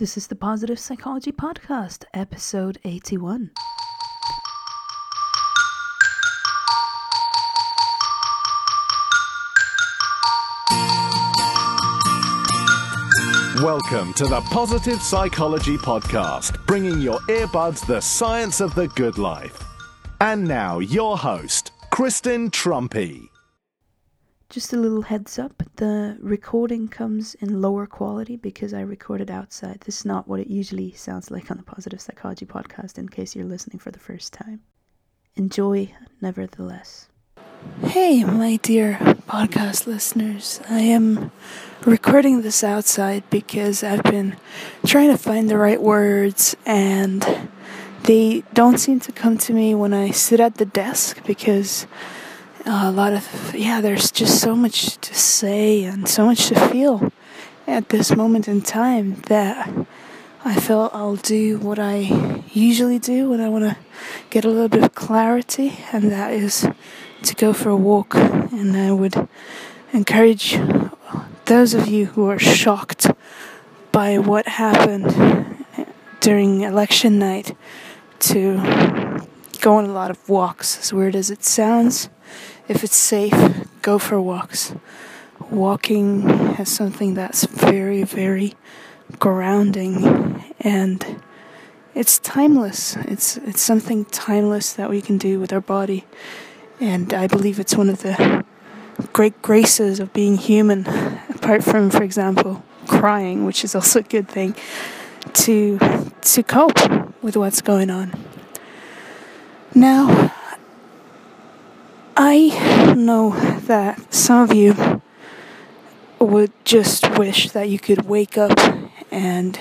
This is the Positive Psychology Podcast, episode 81. Welcome to the Positive Psychology Podcast, bringing your earbuds the science of the good life. And now, your host, Kristen Truempy. Just a little heads up the recording comes in lower quality because I recorded outside. This is not what it usually sounds like on the Positive Psychology Podcast, in case you're listening for the first time. Enjoy, nevertheless. Hey, my dear podcast listeners. I am recording this outside because I've been trying to find the right words and they don't seem to come to me when I sit at the desk because a lot of, yeah, there's just so much to say and so much to feel at this moment in time that I feel I'll do what I usually do when I want to get a little bit of clarity, and that is to go for a walk. And I would encourage those of you who are shocked by what happened during election night to go on a lot of walks, as weird as it sounds. If it's safe, go for walks. Walking has something that's very, very grounding and it's timeless. It's it's something timeless that we can do with our body. And I believe it's one of the great graces of being human, apart from, for example, crying, which is also a good thing, to to cope with what's going on. Now, I know that some of you would just wish that you could wake up and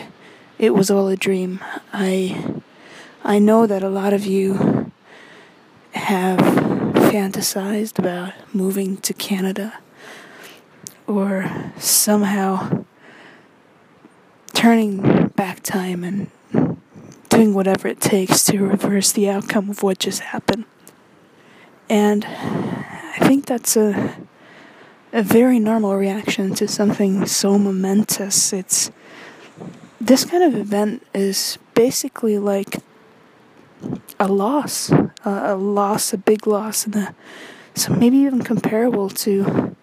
it was all a dream. I I know that a lot of you have fantasized about moving to Canada or somehow turning back time and doing whatever it takes to reverse the outcome of what just happened. And I think that's a a very normal reaction to something so momentous. It's this kind of event is basically like a loss, uh, a loss, a big loss, and so maybe even comparable to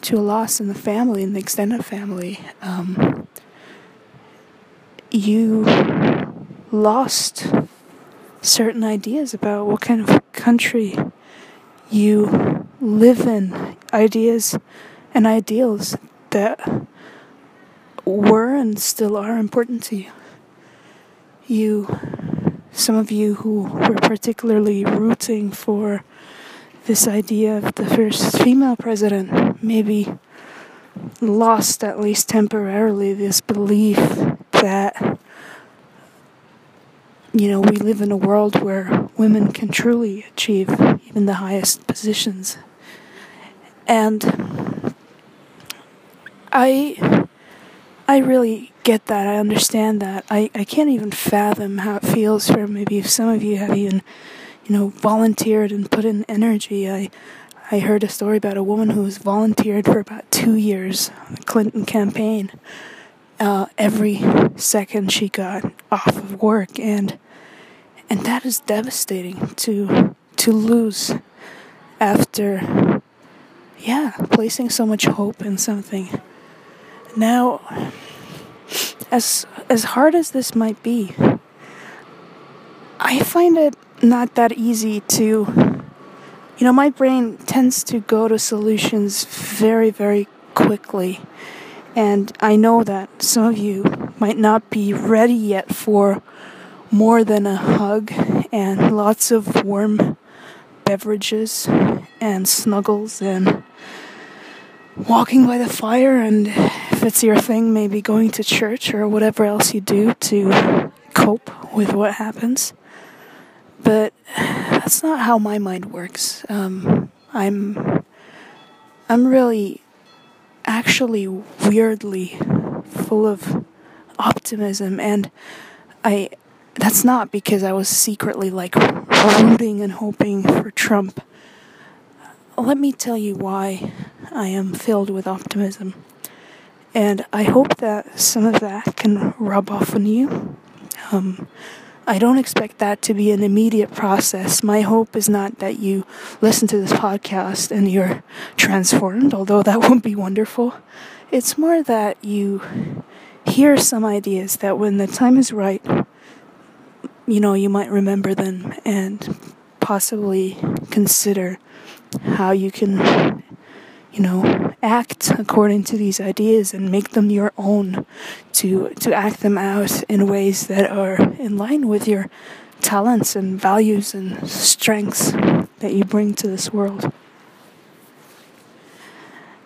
to a loss in the family, in the extended family. Um, you lost certain ideas about what kind of country you live in, ideas and ideals that were and still are important to you. You, some of you who were particularly rooting for this idea of the first female president, maybe lost, at least temporarily, this belief that, you know, we live in a world where women can truly achieve even the highest positions. And I I really get that. I understand that. I, I can't even fathom how it feels for maybe if some of you have even, you know, volunteered and put in energy. I I heard a story about a woman who volunteered for about two years, on the Clinton campaign. Uh, every second she got off of work, and and that is devastating to to lose after, yeah, placing so much hope in something. Now, as as hard as this might be, I find it not that easy to you know, my brain tends to go to solutions very, very quickly. And I know that some of you might not be ready yet for more than a hug and lots of warm beverages and snuggles and walking by the fire. And if it's your thing maybe going to church or whatever else you do to cope with what happens. But that's not how my mind works. Um, i'm i'm really actually weirdly full of optimism. And i that's not because i was secretly like rooting and hoping for trump let me tell you why I am filled with optimism. And I hope that some of that can rub off on you. Um, I don't expect that to be an immediate process. My hope is not that you listen to this podcast and you're transformed, although that would be wonderful. It's more that you hear some ideas that when the time is right, you know, you might remember them and possibly consider how you can, you know, act according to these ideas and make them your own to to act them out in ways that are in line with your talents and values and strengths that you bring to this world.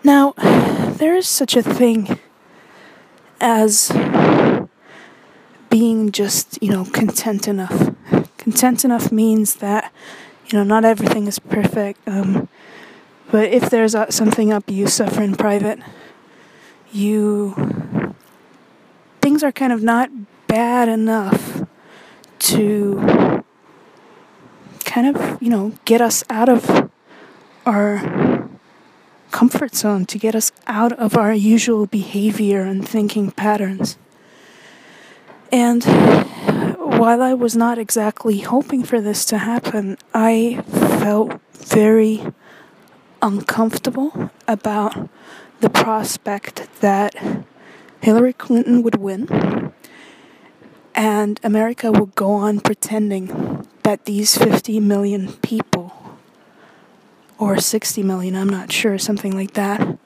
Now, there is such a thing as being just, you know, content enough. Content enough means that, you know, not everything is perfect. Um, but if there's something up you suffer in private, you. Things are kind of not bad enough to kind of, you know, get us out of our comfort zone, to get us out of our usual behavior and thinking patterns. And while I was not exactly hoping for this to happen, I felt very uncomfortable about the prospect that Hillary Clinton would win and America would go on pretending that these 50 million people, or 60 million, I'm not sure, something like that,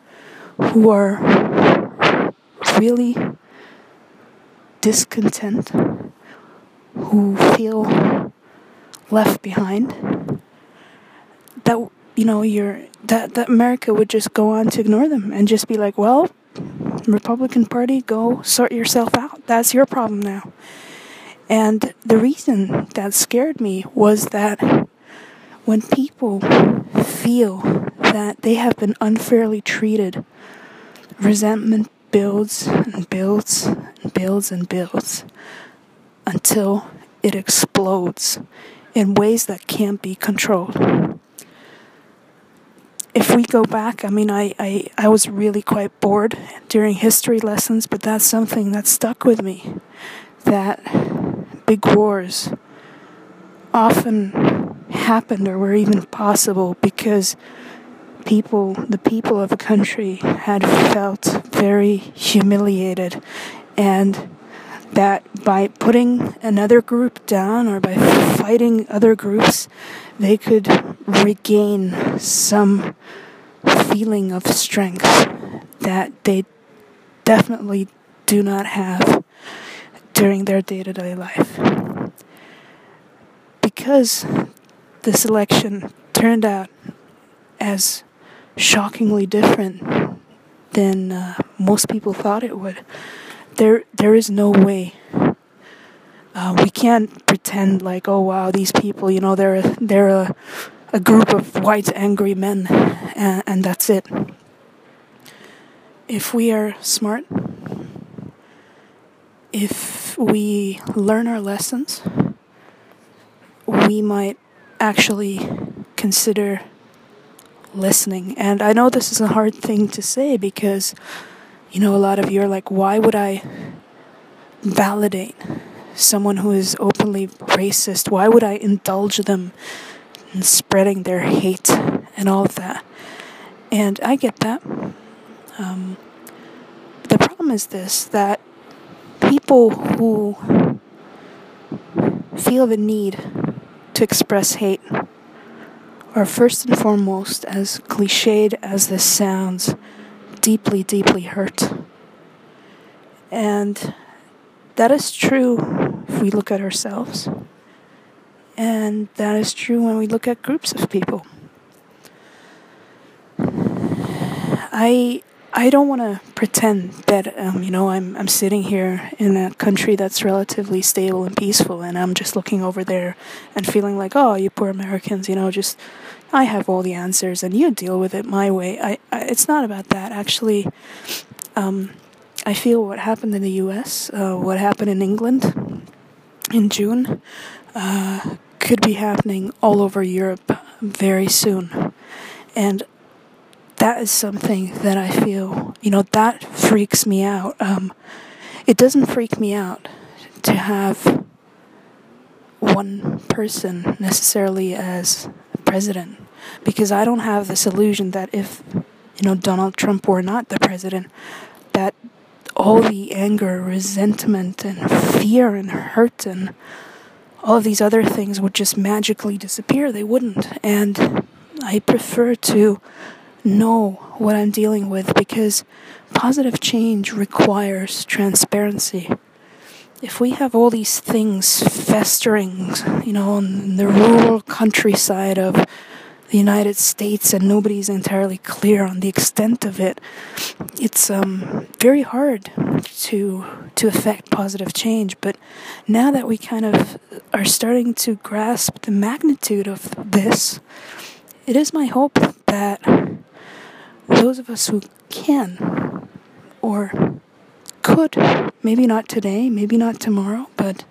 who are really discontent, who feel left behind, that you know you're that that America would just go on to ignore them and just be like, well, Republican Party, go sort yourself out. That's your problem now. And the reason that scared me was that when people feel that they have been unfairly treated, resentment builds and builds and builds and builds until it explodes in ways that can't be controlled if we go back, I mean, I, I, I was really quite bored during history lessons, but that's something that stuck with me. That big wars often happened or were even possible because people, the people of a country, had felt very humiliated and that by putting another group down or by fighting other groups, they could regain some feeling of strength that they definitely do not have during their day to day life. Because this election turned out as shockingly different than uh, most people thought it would there there is no way. Uh, we can't pretend like, oh wow, these people, you know, they're they're a, a group of white angry men, and, and that's it. If we are smart, if we learn our lessons, we might actually consider listening. And I know this is a hard thing to say because you know, a lot of you are like, why would I validate someone who is openly racist? Why would I indulge them in spreading their hate and all of that? And I get that. Um, the problem is this that people who feel the need to express hate are first and foremost, as cliched as this sounds, deeply, deeply hurt. And that is true if we look at ourselves. And that is true when we look at groups of people. I I don't want to pretend that um, you know I'm I'm sitting here in a country that's relatively stable and peaceful, and I'm just looking over there and feeling like, oh, you poor Americans, you know, just I have all the answers and you deal with it my way. I, I it's not about that actually. Um, I feel what happened in the U.S., uh, what happened in England in June, uh, could be happening all over Europe very soon, and that is something that I feel, you know, that freaks me out. Um, it doesn't freak me out to have one person necessarily as president because I don't have this illusion that if, you know, Donald Trump were not the president, that all the anger, resentment, and fear and hurt and all of these other things would just magically disappear. They wouldn't. And I prefer to know what I'm dealing with because positive change requires transparency. If we have all these things festering, you know, in the rural countryside of the United States and nobody's entirely clear on the extent of it, it's um, very hard to to affect positive change. But now that we kind of are starting to grasp the magnitude of this, it is my hope that those of us who can or could, maybe not today, maybe not tomorrow, but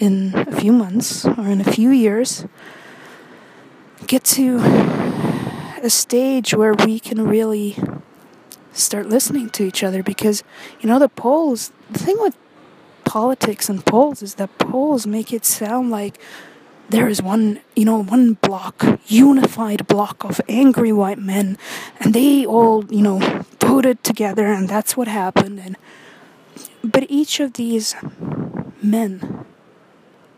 in a few months or in a few years, get to a stage where we can really start listening to each other because, you know, the polls, the thing with politics and polls is that polls make it sound like there is one, you know, one block, unified block of angry white men, and they all, you know, voted together, and that's what happened. And but each of these men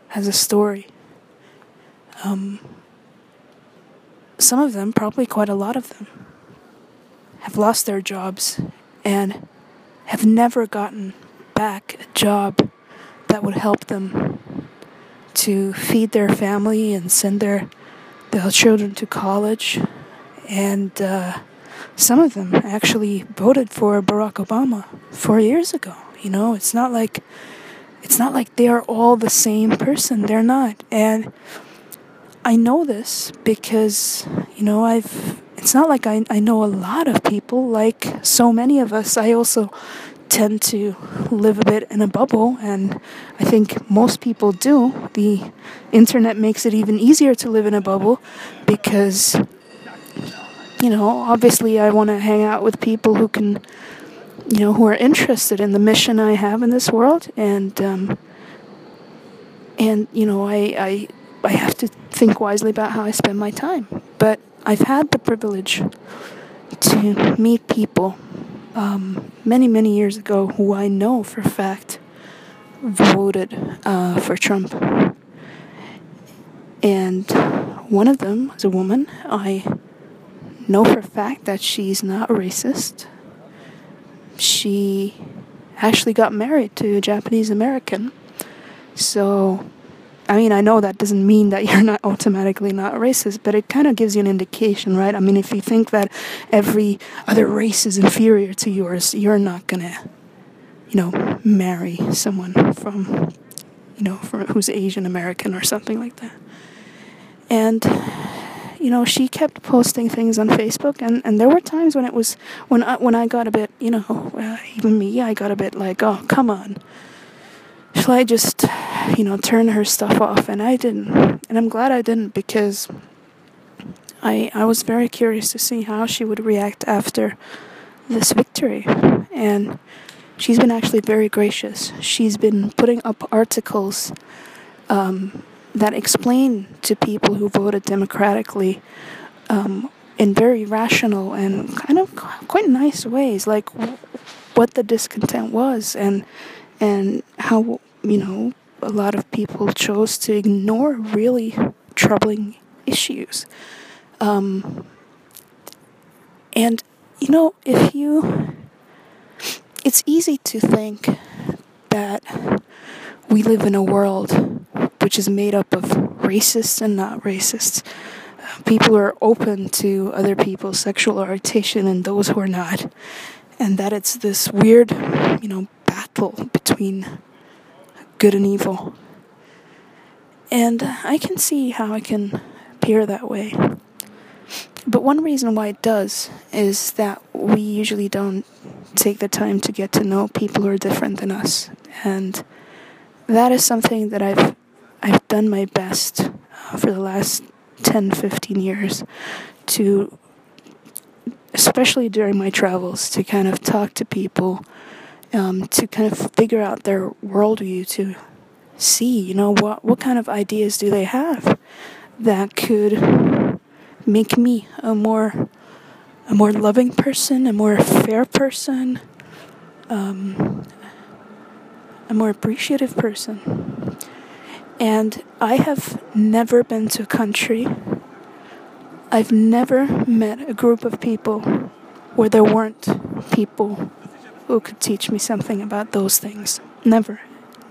has a story. Um, some of them, probably quite a lot of them, have lost their jobs and have never gotten back a job that would help them to feed their family and send their their children to college, and uh, some of them actually voted for Barack Obama four years ago. You know, it's not like it's not like they are all the same person. They're not, and I know this because you know I've. It's not like I I know a lot of people like so many of us. I also tend to live a bit in a bubble, and I think most people do. The internet makes it even easier to live in a bubble because, you know, obviously I want to hang out with people who can, you know, who are interested in the mission I have in this world, and um, and you know, I I I have to think wisely about how I spend my time. But I've had the privilege to meet people um, many, many years ago who I know for a fact voted uh, for Trump. And one of them is a woman. I know for a fact that she's not racist. She actually got married to a Japanese American. So I mean, I know that doesn't mean that you're not automatically not racist, but it kind of gives you an indication, right? I mean, if you think that every other race is inferior to yours, you're not gonna, you know, marry someone from, you know, from, who's Asian American or something like that. And you know, she kept posting things on Facebook, and, and there were times when it was when I when I got a bit, you know, uh, even me, I got a bit like, oh, come on shall I just, you know, turn her stuff off? And I didn't. And I'm glad I didn't because I, I was very curious to see how she would react after this victory. And she's been actually very gracious. She's been putting up articles um, that explain to people who voted democratically um, in very rational and kind of quite nice ways, like what the discontent was and and how you know, a lot of people chose to ignore really troubling issues. Um, and, you know, if you. It's easy to think that we live in a world which is made up of racists and not racists. People are open to other people's sexual orientation and those who are not. And that it's this weird, you know, battle between good and evil. And I can see how it can appear that way. But one reason why it does is that we usually don't take the time to get to know people who are different than us. And that is something that I've I've done my best uh, for the last 10 15 years to especially during my travels, to kind of talk to people, um, to kind of figure out their worldview, to see, you know, what what kind of ideas do they have that could make me a more a more loving person, a more fair person, um, a more appreciative person. And I have never been to a country, I've never met a group of people where there weren't people who could teach me something about those things. Never.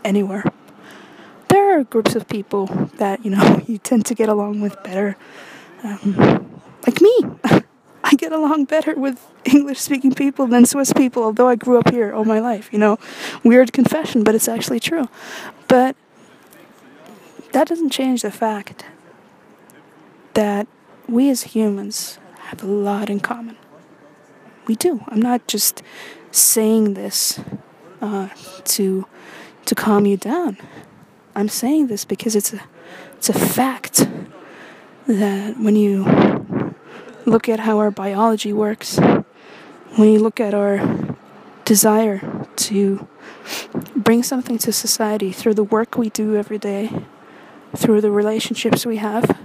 Anywhere. There are groups of people that, you know, you tend to get along with better. Um, like me. I get along better with English speaking people than Swiss people, although I grew up here all my life, you know. Weird confession, but it's actually true. But that doesn't change the fact that we as humans have a lot in common. We do. I'm not just saying this uh, to to calm you down. I'm saying this because it's a it's a fact that when you look at how our biology works, when you look at our desire to bring something to society through the work we do every day, through the relationships we have,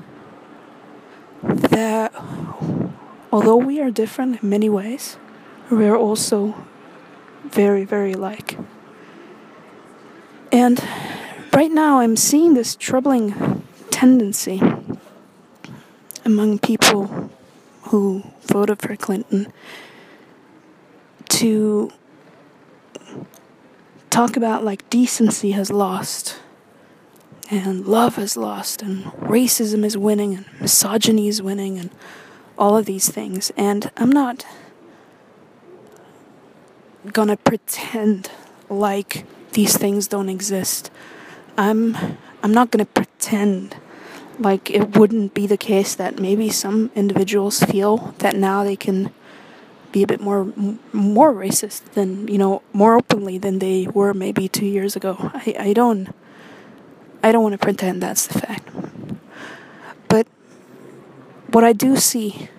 that although we are different in many ways, we are also very, very like. And right now, I'm seeing this troubling tendency among people who voted for Clinton to talk about like decency has lost and love has lost and racism is winning and misogyny is winning and all of these things and i'm not gonna pretend like these things don't exist i'm i'm not gonna pretend like it wouldn't be the case that maybe some individuals feel that now they can be a bit more more racist than you know more openly than they were maybe two years ago. I, I don't I don't want to pretend that's the fact. But what I do see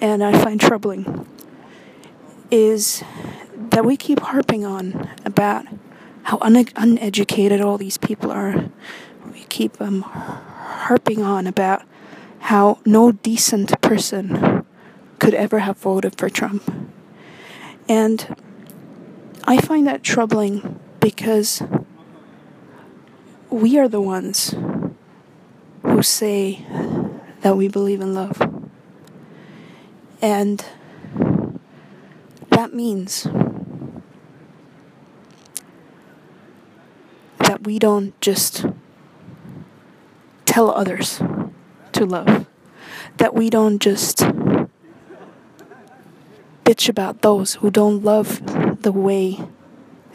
and I find troubling is that we keep harping on about how un- uneducated all these people are. We keep um, harping on about how no decent person could ever have voted for Trump. And I find that troubling because we are the ones who say that we believe in love. And that means we don't just tell others to love. That we don't just bitch about those who don't love the way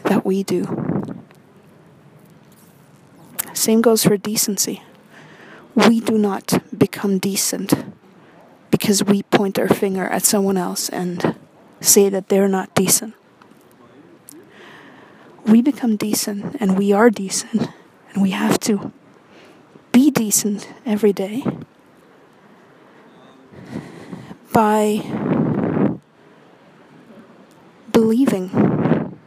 that we do. Same goes for decency. We do not become decent because we point our finger at someone else and say that they're not decent. We become decent and we are decent and we have to be decent every day by believing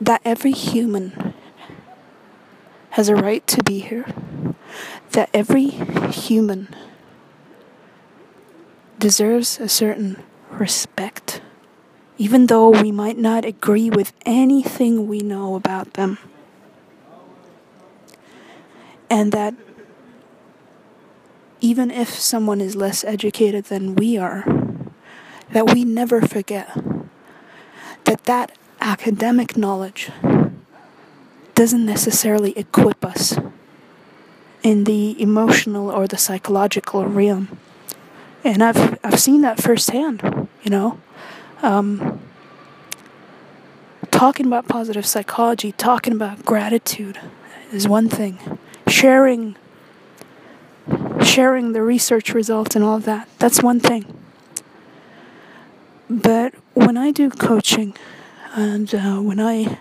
that every human has a right to be here, that every human deserves a certain respect, even though we might not agree with anything we know about them and that even if someone is less educated than we are, that we never forget that that academic knowledge doesn't necessarily equip us in the emotional or the psychological realm. And I've I've seen that firsthand, you know. Um, talking about positive psychology, talking about gratitude is one thing. Sharing sharing the research results and all of that that's one thing. But when i do coaching and uh, when i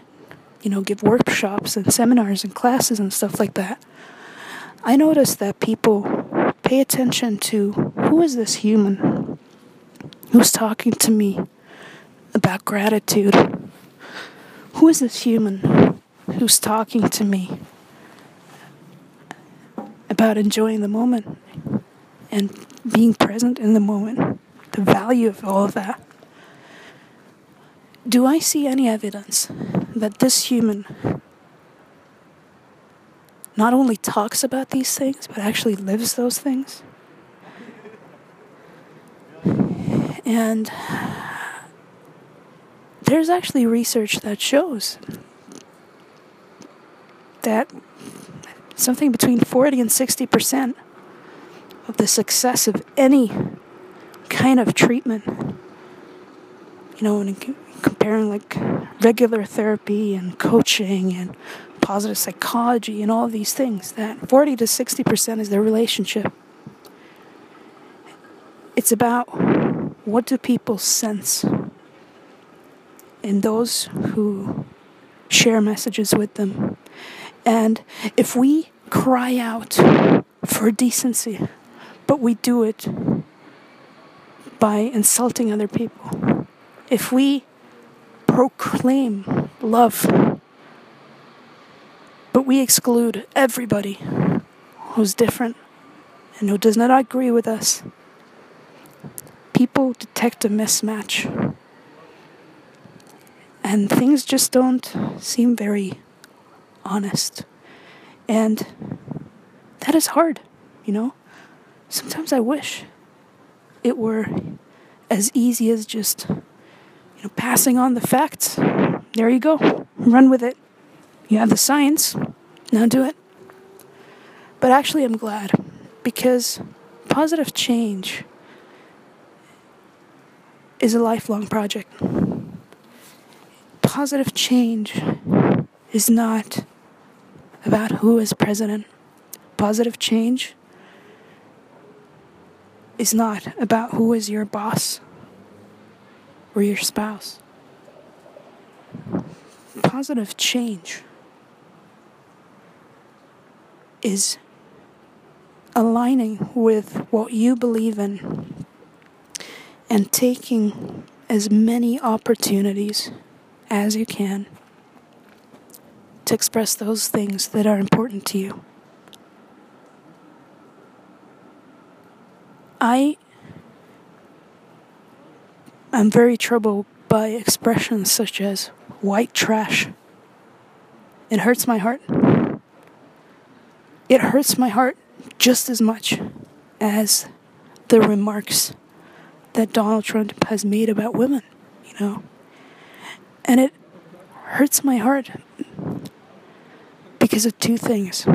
you know give workshops and seminars and classes and stuff like that i notice that people pay attention to who is this human Who's talking to me about gratitude? Who is this human who's talking to me about enjoying the moment and being present in the moment? The value of all of that. Do I see any evidence that this human not only talks about these things, but actually lives those things? And there's actually research that shows that something between 40 and 60 percent of the success of any kind of treatment, you know, when comparing like regular therapy and coaching and positive psychology and all these things, that 40 to 60 percent is their relationship. It's about what do people sense in those who share messages with them. And if we cry out for decency, but we do it by insulting other people, if we proclaim love, but we exclude everybody who's different and who does not agree with us, people detect a mismatch. And things just don't seem very honest. And that is hard, you know? Sometimes I wish it were as easy as just, you know, passing on the facts. There you go. Run with it. You have the science. Now do it. But actually, I'm glad because positive change is a lifelong project. Positive change is not about who is president. Positive change is not about who is your boss or your spouse. Positive change is aligning with what you believe in and taking as many opportunities as you can to express those things that are important to you. I am very troubled by expressions such as white trash. It hurts my heart. It hurts my heart just as much as the remarks that Donald Trump has made about women, you know. And it hurts my heart because of two things.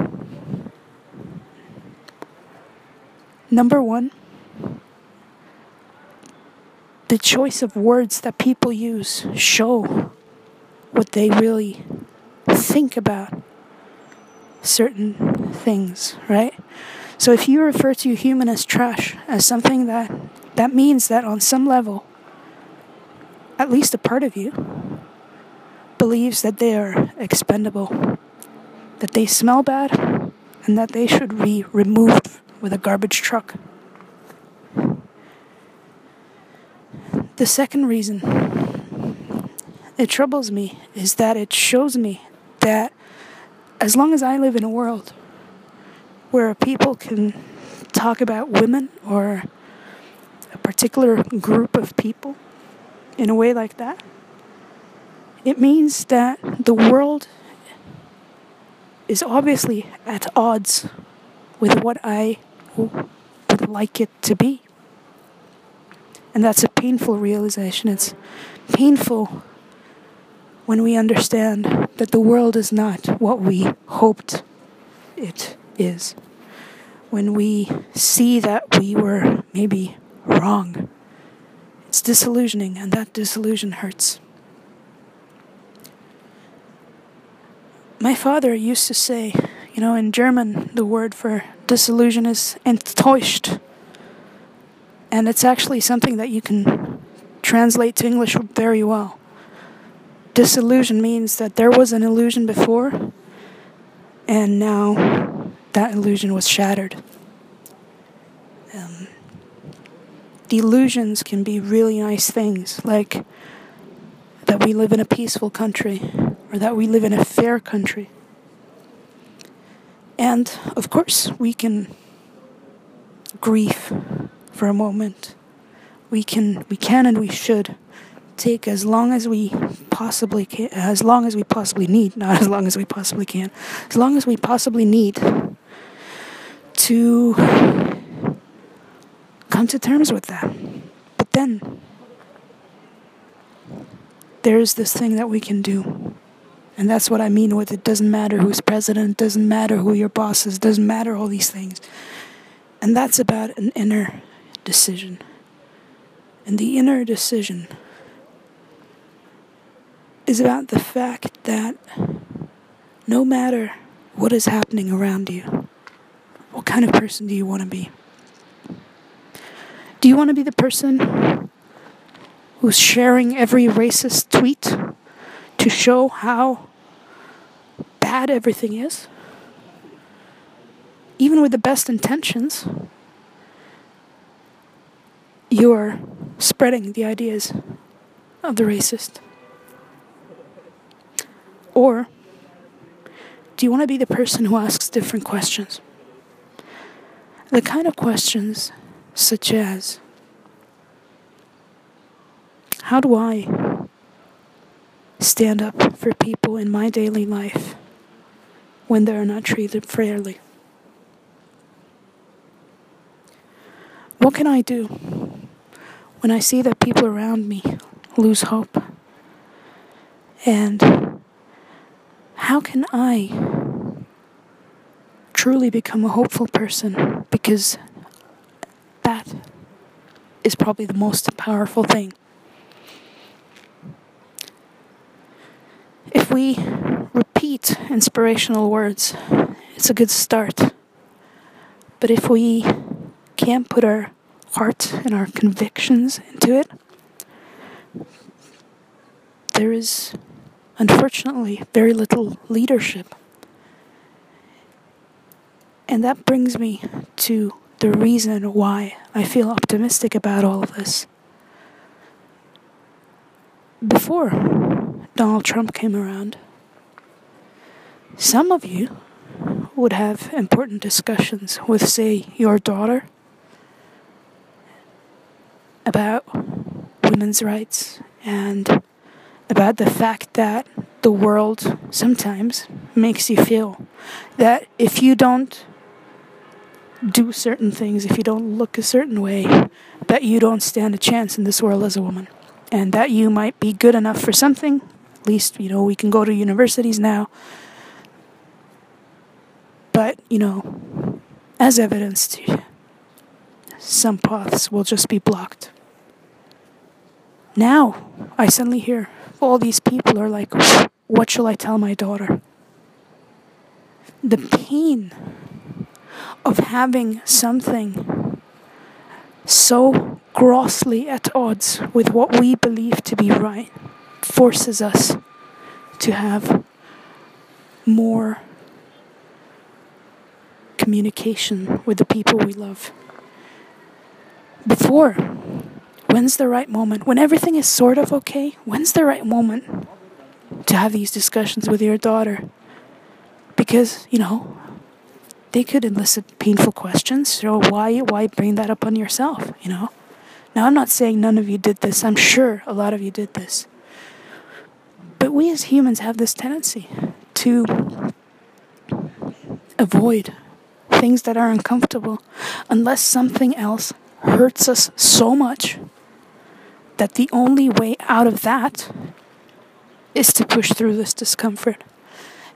Number one, the choice of words that people use show what they really think about certain things, right? So if you refer to human as trash, as something that that means that on some level, at least a part of you believes that they are expendable, that they smell bad, and that they should be removed with a garbage truck. The second reason it troubles me is that it shows me that as long as I live in a world where people can talk about women or a particular group of people in a way like that, it means that the world is obviously at odds with what I would like it to be. And that's a painful realization. It's painful when we understand that the world is not what we hoped it is. When we see that we were maybe wrong. It's disillusioning, and that disillusion hurts. My father used to say, you know, in German, the word for disillusion is enttäuscht. And it's actually something that you can translate to English very well. Disillusion means that there was an illusion before, and now that illusion was shattered. Um, the illusions can be really nice things, like that we live in a peaceful country or that we live in a fair country. And of course, we can grieve for a moment. We can, we can, and we should take as long as we possibly can, as long as we possibly need, not as long as we possibly can, as long as we possibly need to come to terms with that. But then there's this thing that we can do. And that's what I mean with it doesn't matter who's president, doesn't matter who your boss is, doesn't matter all these things. And that's about an inner decision. And the inner decision is about the fact that no matter what is happening around you, what kind of person do you want to be? Do you want to be the person who's sharing every racist tweet to show how bad everything is? Even with the best intentions, you're spreading the ideas of the racist. Or do you want to be the person who asks different questions? The kind of questions such as How do I stand up for people in my daily life when they are not treated fairly? What can I do when I see that people around me lose hope? And how can I truly become a hopeful person? Because that is probably the most powerful thing. If we repeat inspirational words, it's a good start. But if we can't put our heart and our convictions into it, there is unfortunately very little leadership. And that brings me to the reason why I feel optimistic about all of this. Before Donald Trump came around, some of you would have important discussions with, say, your daughter about women's rights and about the fact that the world sometimes makes you feel that if you don't do certain things, if you don't look a certain way, that you don't stand a chance in this world as a woman. And that you might be good enough for something. Least, you know, we can go to universities now. But, you know, as evidenced, some paths will just be blocked. Now, I suddenly hear all these people are like, what shall I tell my daughter? The pain of having something so grossly at odds with what we believe to be right forces us to have more communication with the people we love. Before, when's the right moment? When everything is sort of okay, when's the right moment to have these discussions with your daughter? Because, you know, they could elicit painful questions. So why why bring that up on yourself, you know? Now I'm not saying none of you did this. I'm sure a lot of you did this. We as humans have this tendency to avoid things that are uncomfortable unless something else hurts us so much that the only way out of that is to push through this discomfort.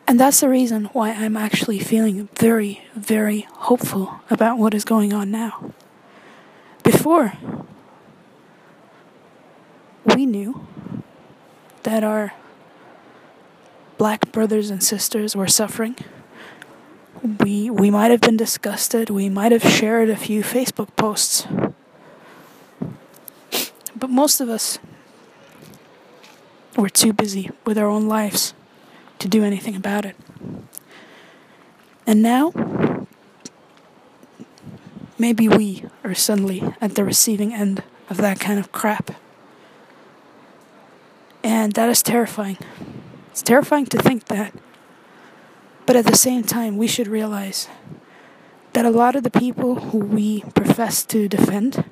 And that's the reason why I'm actually feeling very, very hopeful about what is going on now. Before, we knew that our black brothers and sisters were suffering. We, we might have been disgusted, we might have shared a few Facebook posts. But most of us were too busy with our own lives to do anything about it. And now, maybe we are suddenly at the receiving end of that kind of crap. And that is terrifying. It's terrifying to think that. But at the same time, we should realize that a lot of the people who we profess to defend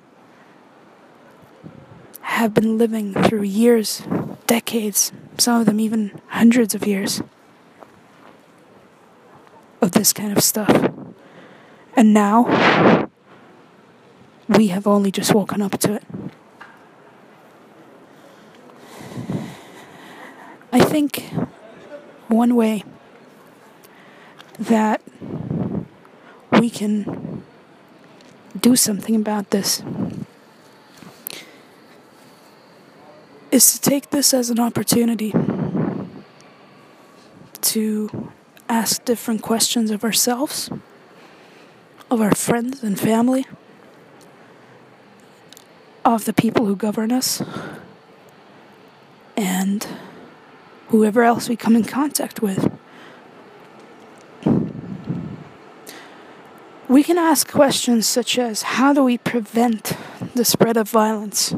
have been living through years, decades, some of them even hundreds of years of this kind of stuff. And now, we have only just woken up to it. I think one way that we can do something about this is to take this as an opportunity to ask different questions of ourselves, of our friends and family, of the people who govern us, and whoever else we come in contact with. We can ask questions such as how do we prevent the spread of violence?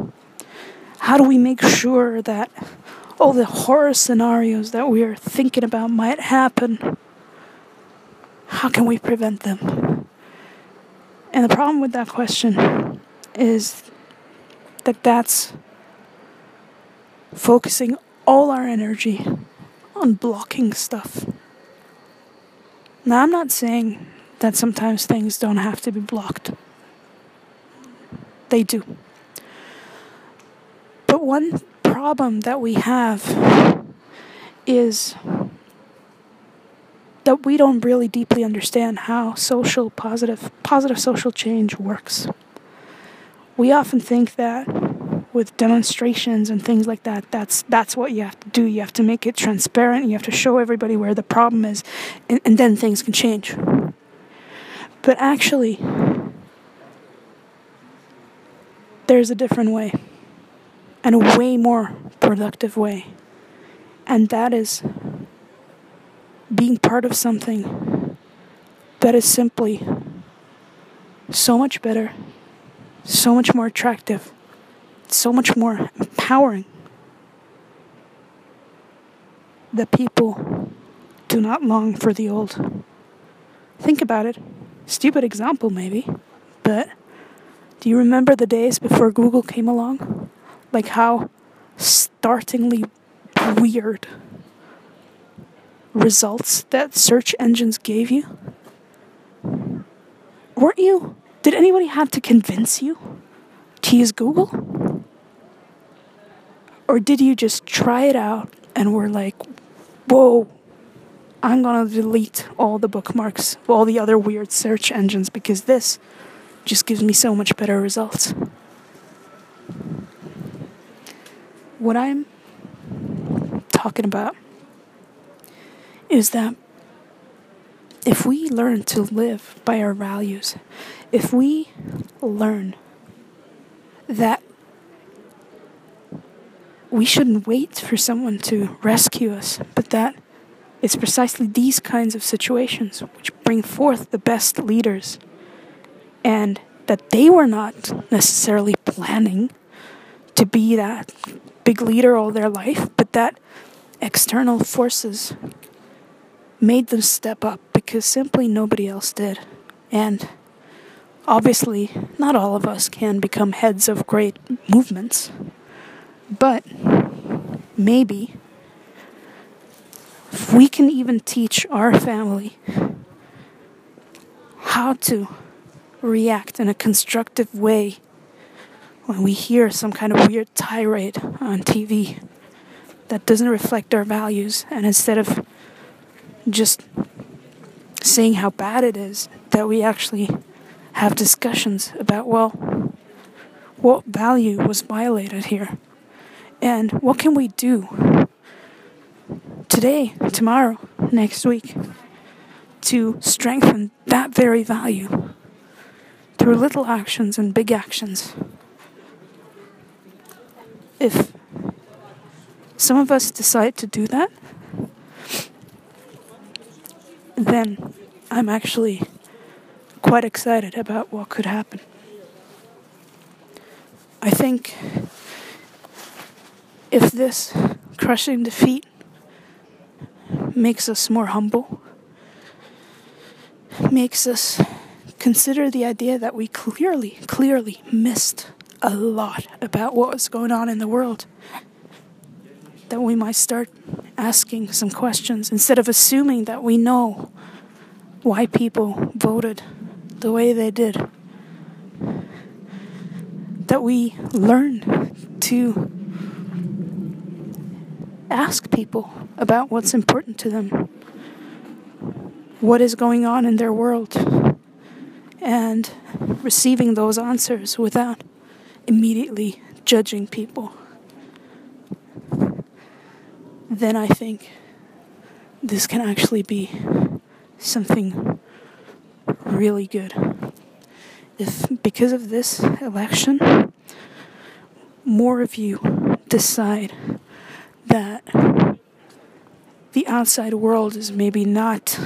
How do we make sure that all the horror scenarios that we are thinking about might happen how can we prevent them? And the problem with that question is that that's focusing all our energy on blocking stuff. Now, I'm not saying that sometimes things don't have to be blocked, they do. But one problem that we have is that we don't really deeply understand how social positive positive social change works. We often think that with demonstrations and things like that that's that's what you have to do. You have to make it transparent, you have to show everybody where the problem is and, and then things can change. But actually there's a different way and a way more productive way. And that is being part of something that is simply so much better, so much more attractive, so much more empowering that people do not long for the old. Think about it. Stupid example, maybe, but do you remember the days before Google came along? Like how startlingly weird results that search engines gave you? Weren't you? Did anybody have to convince you to use Google? Or did you just try it out and were like, whoa, I'm gonna delete all the bookmarks, all the other weird search engines because this just gives me so much better results? What I'm talking about is that if we learn to live by our values, if we learn that we shouldn't wait for someone to rescue us, but that it's precisely these kinds of situations which bring forth the best leaders, and that they were not necessarily planning to be that big leader all their life, but that external forces made them step up because simply nobody else did. And obviously, not all of us can become heads of great movements, but maybe if we can even teach our family how to react in a constructive way when we hear some kind of weird tirade on TV that doesn't reflect our values, and instead of just saying how bad it is that we actually have discussions about, well, what value was violated here? And what can we do today, tomorrow, next week to strengthen that very value through little actions and big actions? If some of us decide to do that, then I'm actually quite excited about what could happen. I think if this crushing defeat makes us more humble, makes us consider the idea that we clearly, clearly missed a lot about what was going on in the world. That we might start asking some questions instead of assuming that we know why people voted the way they did. That we learn to ask people about what's important to them, what is going on in their world, and receiving those answers without immediately judging people. Then I think this can actually be something really good. If because of this election, more of you decide that the outside world is maybe not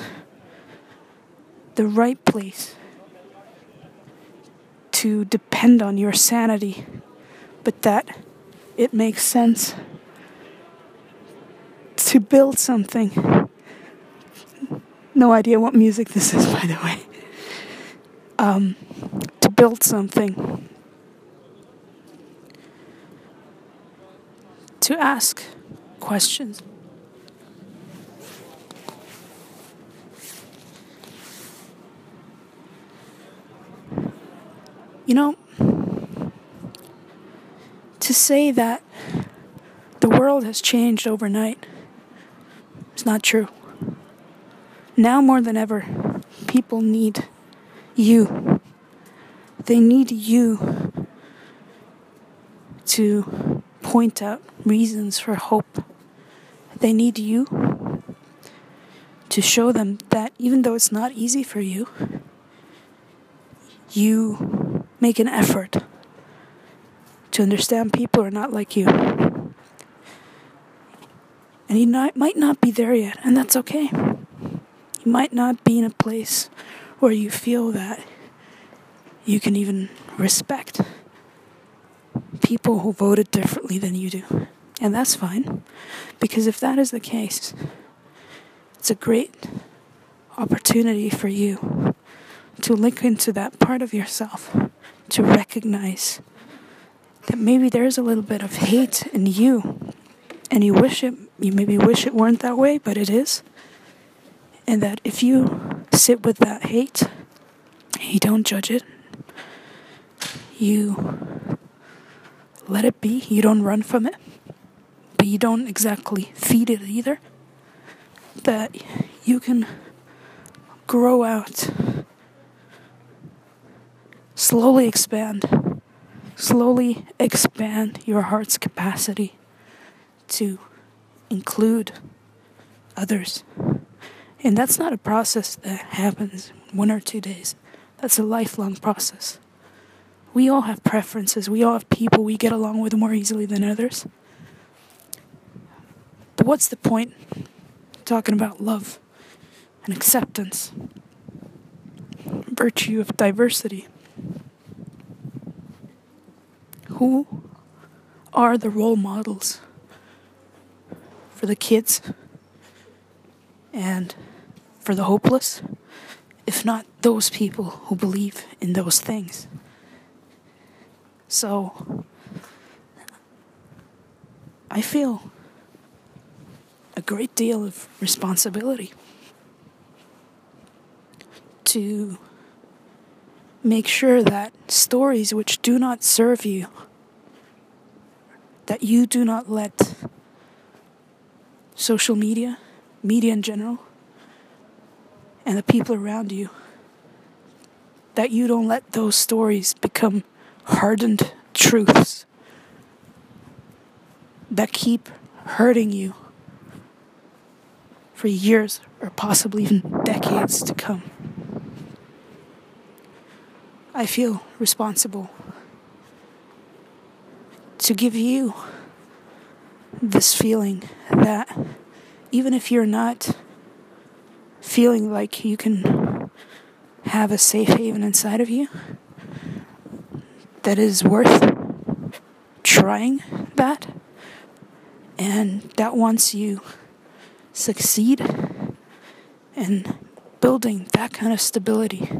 the right place to depend on your sanity, but that it makes sense to build something. No idea what music this is, by the way. Um, to build something. To ask questions. You know, to say that the world has changed overnight is not true. Now more than ever, people need you. They need you to point out reasons for hope. They need you to show them that even though it's not easy for you, you make an effort to understand people are not like you. And you not, might not be there yet, and that's okay. You might not be in a place where you feel that you can even respect people who voted differently than you do. And that's fine. Because if that is the case, it's a great opportunity for you to look into that part of yourself, to recognize that maybe there's a little bit of hate in you. And you wish it, you maybe wish it weren't that way, but it is. And that if you sit with that hate, you don't judge it, you let it be, you don't run from it, but you don't exactly feed it either, that you can grow out, slowly expand, slowly expand your heart's capacity to include others. And that's not a process that happens one or two days. That's a lifelong process. We all have preferences. We all have people we get along with more easily than others. What's the point talking about love and acceptance, virtue of diversity? Who are the role models for the kids and for the hopeless, if not those people who believe in those things? So I feel a great deal of responsibility to make sure that stories which do not serve you, that you do not let social media, media in general, and the people around you, that you don't let those stories become hardened truths that keep hurting you for years or possibly even decades to come. I feel responsible to give you this feeling that even if you're not feeling like you can have a safe haven inside of you that is worth trying that and that wants you succeed in building that kind of stability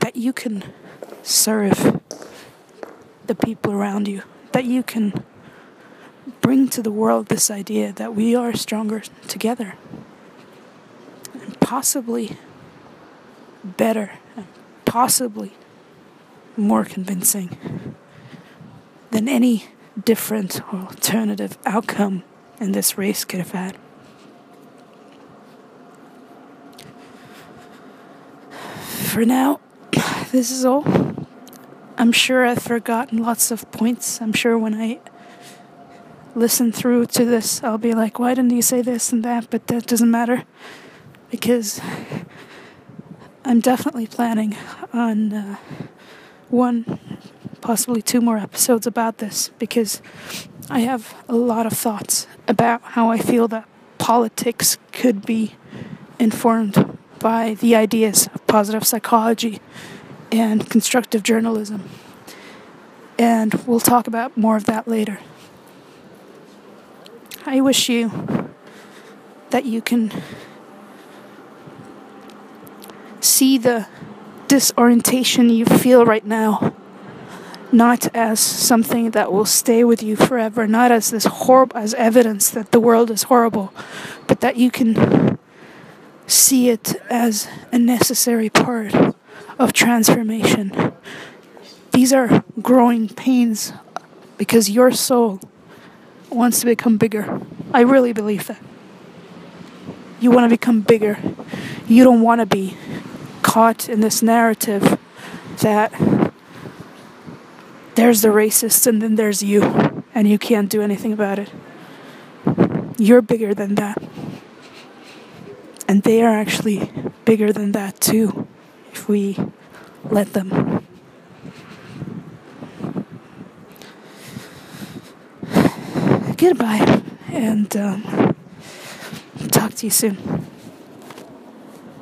that you can serve the people around you that you can bring to the world this idea that we are stronger together and possibly better and possibly more convincing than any different alternative outcome in this race could have had. For now, this is all. I'm sure I've forgotten lots of points. I'm sure when I listen through to this, I'll be like, why didn't you say this and that? But that doesn't matter because I'm definitely planning on uh, one, possibly two more episodes about this because I have a lot of thoughts about how I feel that politics could be informed by the ideas of positive psychology and constructive journalism. And we'll talk about more of that later. I wish you that you can see the disorientation you feel right now not as something that will stay with you forever, not as this horrible as evidence that the world is horrible, but that you can see it as a necessary part of transformation. These are growing pains because your soul wants to become bigger. I really believe that. You want to become bigger. You don't want to be caught in this narrative that there's the racist and then there's you, and you can't do anything about it. You're bigger than that. And they are actually bigger than that too, if we let them. Goodbye, and um, talk to you soon.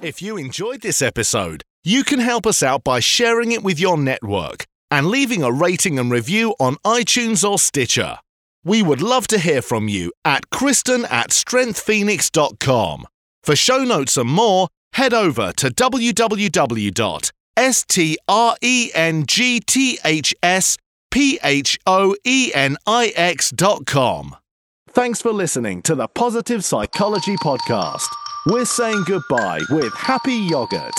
If you enjoyed this episode, you can help us out by sharing it with your network and leaving a rating and review on iTunes or Stitcher. We would love to hear from you at kristen at strengthsphoenix.com. For show notes and more, head over to www.strengthsphoenix.com. Thanks for listening to the Positive Psychology Podcast. We're saying goodbye with happy yogurt.